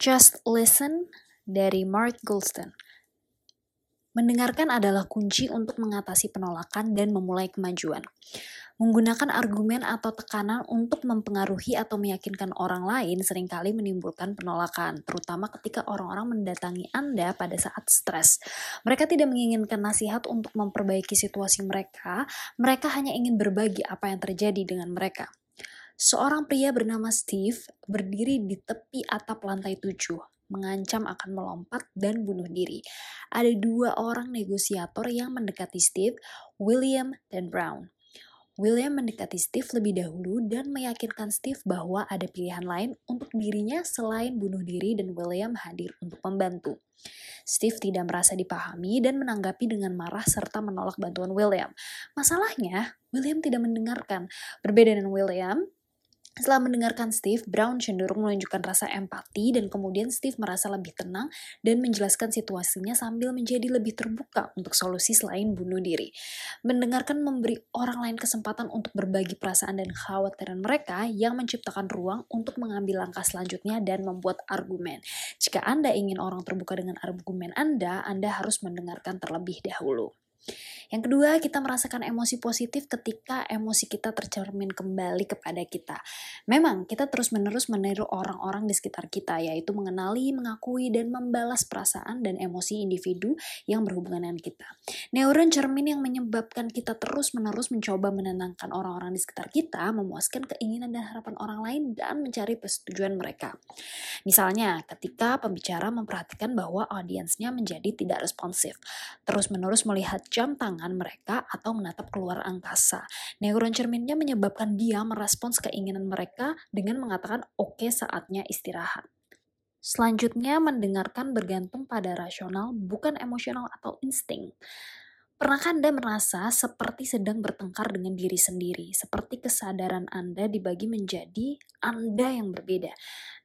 Just Listen dari Mark Goldstein. Mendengarkan adalah kunci untuk mengatasi penolakan dan memulai kemajuan. Menggunakan argumen atau tekanan untuk mempengaruhi atau meyakinkan orang lain sering kali menimbulkan penolakan, terutama ketika orang-orang mendatangi Anda pada saat stres. Mereka tidak menginginkan nasihat untuk memperbaiki situasi mereka, mereka hanya ingin berbagi apa yang terjadi dengan mereka. Seorang pria bernama Steve berdiri di tepi atap lantai tujuh, mengancam akan melompat dan bunuh diri. Ada dua orang negosiator yang mendekati Steve, William dan Brown. William mendekati Steve lebih dahulu dan meyakinkan Steve bahwa ada pilihan lain untuk dirinya selain bunuh diri dan William hadir untuk membantu. Steve tidak merasa dipahami dan menanggapi dengan marah serta menolak bantuan William. Masalahnya, William tidak mendengarkan. Berbeda dengan William, setelah mendengarkan Steve, Brown cenderung menunjukkan rasa empati dan kemudian Steve merasa lebih tenang dan menjelaskan situasinya sambil menjadi lebih terbuka untuk solusi selain bunuh diri. Mendengarkan memberi orang lain kesempatan untuk berbagi perasaan dan kekhawatiran mereka yang menciptakan ruang untuk mengambil langkah selanjutnya dan membuat argumen. Jika Anda ingin orang terbuka dengan argumen Anda, Anda harus mendengarkan terlebih dahulu. Yang kedua, kita merasakan emosi positif ketika emosi kita tercermin kembali kepada kita. Memang, kita terus-menerus meniru orang-orang di sekitar kita, yaitu mengenali, mengakui, dan membalas perasaan dan emosi individu yang berhubungan dengan kita. Neuron cermin yang menyebabkan kita terus-menerus mencoba menenangkan orang-orang di sekitar kita, memuaskan keinginan dan harapan orang lain, dan mencari persetujuan mereka. Misalnya, ketika pembicara memperhatikan bahwa audiensnya menjadi tidak responsif, terus-menerus melihat jam tangan mereka atau menatap keluar angkasa. Neuron cerminnya menyebabkan dia merespons keinginan mereka dengan mengatakan oke okay, saatnya istirahat. Selanjutnya, mendengarkan bergantung pada rasional, bukan emosional atau insting. Pernahkah Anda merasa seperti sedang bertengkar dengan diri sendiri, seperti kesadaran Anda dibagi menjadi Anda yang berbeda?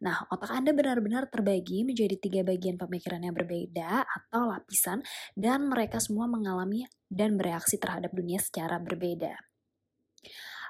Nah, otak Anda benar-benar terbagi menjadi tiga bagian pemikiran yang berbeda atau lapisan, dan mereka semua mengalami dan bereaksi terhadap dunia secara berbeda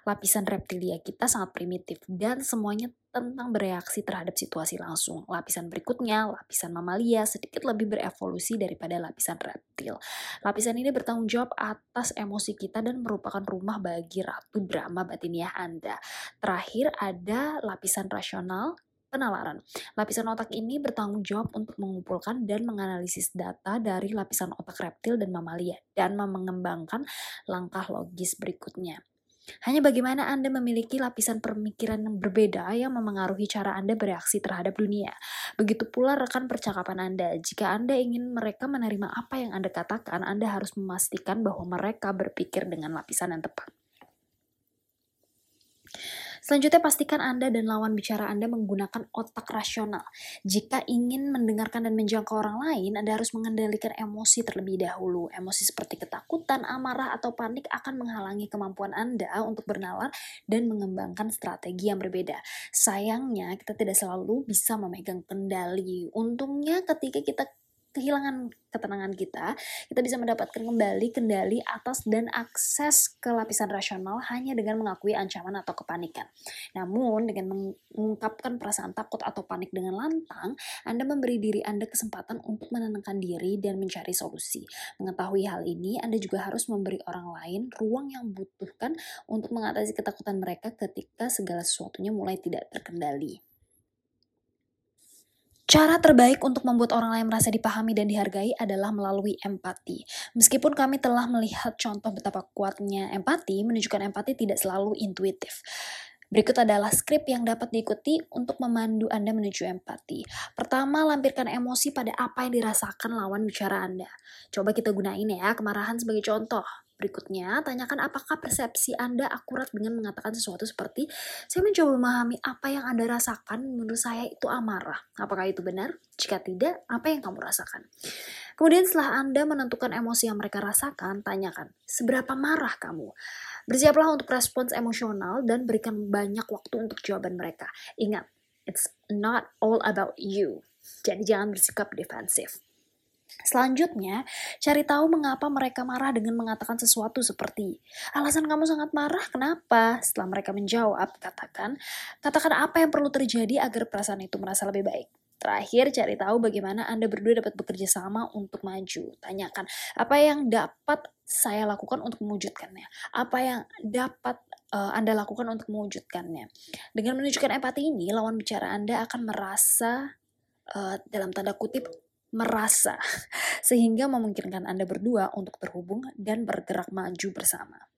lapisan reptilia kita sangat primitif dan semuanya tentang bereaksi terhadap situasi langsung. Lapisan berikutnya, lapisan mamalia, sedikit lebih berevolusi daripada lapisan reptil. Lapisan ini bertanggung jawab atas emosi kita dan merupakan rumah bagi ratu drama batiniah Anda. Terakhir ada lapisan rasional, penalaran. Lapisan otak ini bertanggung jawab untuk mengumpulkan dan menganalisis data dari lapisan otak reptil dan mamalia dan mengembangkan langkah logis berikutnya. Hanya bagaimana Anda memiliki lapisan pemikiran yang berbeda yang memengaruhi cara Anda bereaksi terhadap dunia. Begitu pula rekan percakapan Anda. Jika Anda ingin mereka menerima apa yang Anda katakan, Anda harus memastikan bahwa mereka berpikir dengan lapisan yang tepat. Selanjutnya pastikan Anda dan lawan bicara Anda menggunakan otak rasional. Jika ingin mendengarkan dan menjangkau orang lain, Anda harus mengendalikan emosi terlebih dahulu. Emosi seperti ketakutan, amarah, atau panik akan menghalangi kemampuan Anda untuk bernalar dan mengembangkan strategi yang berbeda. Sayangnya, kita tidak selalu bisa memegang kendali. Untungnya ketika kita kehilangan ketenangan kita, kita bisa mendapatkan kembali kendali atas dan akses ke lapisan rasional hanya dengan mengakui ancaman atau kepanikan. Namun, dengan mengungkapkan perasaan takut atau panik dengan lantang, Anda memberi diri Anda kesempatan untuk menenangkan diri dan mencari solusi. Mengetahui hal ini, Anda juga harus memberi orang lain ruang yang butuhkan untuk mengatasi ketakutan mereka ketika segala sesuatunya mulai tidak terkendali. Cara terbaik untuk membuat orang lain merasa dipahami dan dihargai adalah melalui empati. Meskipun kami telah melihat contoh betapa kuatnya empati, menunjukkan empati tidak selalu intuitif. Berikut adalah skrip yang dapat diikuti untuk memandu Anda menuju empati. Pertama, lampirkan emosi pada apa yang dirasakan lawan bicara Anda. Coba kita gunain ya kemarahan sebagai contoh. Berikutnya, tanyakan apakah persepsi Anda akurat dengan mengatakan sesuatu seperti saya mencoba memahami apa yang Anda rasakan, menurut saya itu amarah. Apakah itu benar? Jika tidak, apa yang kamu rasakan? Kemudian setelah Anda menentukan emosi yang mereka rasakan, tanyakan, seberapa marah kamu? Bersiaplah untuk respons emosional dan berikan banyak waktu untuk jawaban mereka. Ingat, it's not all about you. Jadi jangan bersikap defensif. Selanjutnya, cari tahu mengapa mereka marah dengan mengatakan sesuatu seperti alasan kamu sangat marah, kenapa? Setelah mereka menjawab, katakan, katakan apa yang perlu terjadi agar perasaan itu merasa lebih baik. Terakhir, cari tahu bagaimana Anda berdua dapat bekerja sama untuk maju. Tanyakan, apa yang dapat saya lakukan untuk mewujudkannya? Apa yang dapat uh, Anda lakukan untuk mewujudkannya? Dengan menunjukkan empati ini, lawan bicara Anda akan merasa, uh, dalam tanda kutip, merasa, sehingga memungkinkan Anda berdua untuk terhubung dan bergerak maju bersama.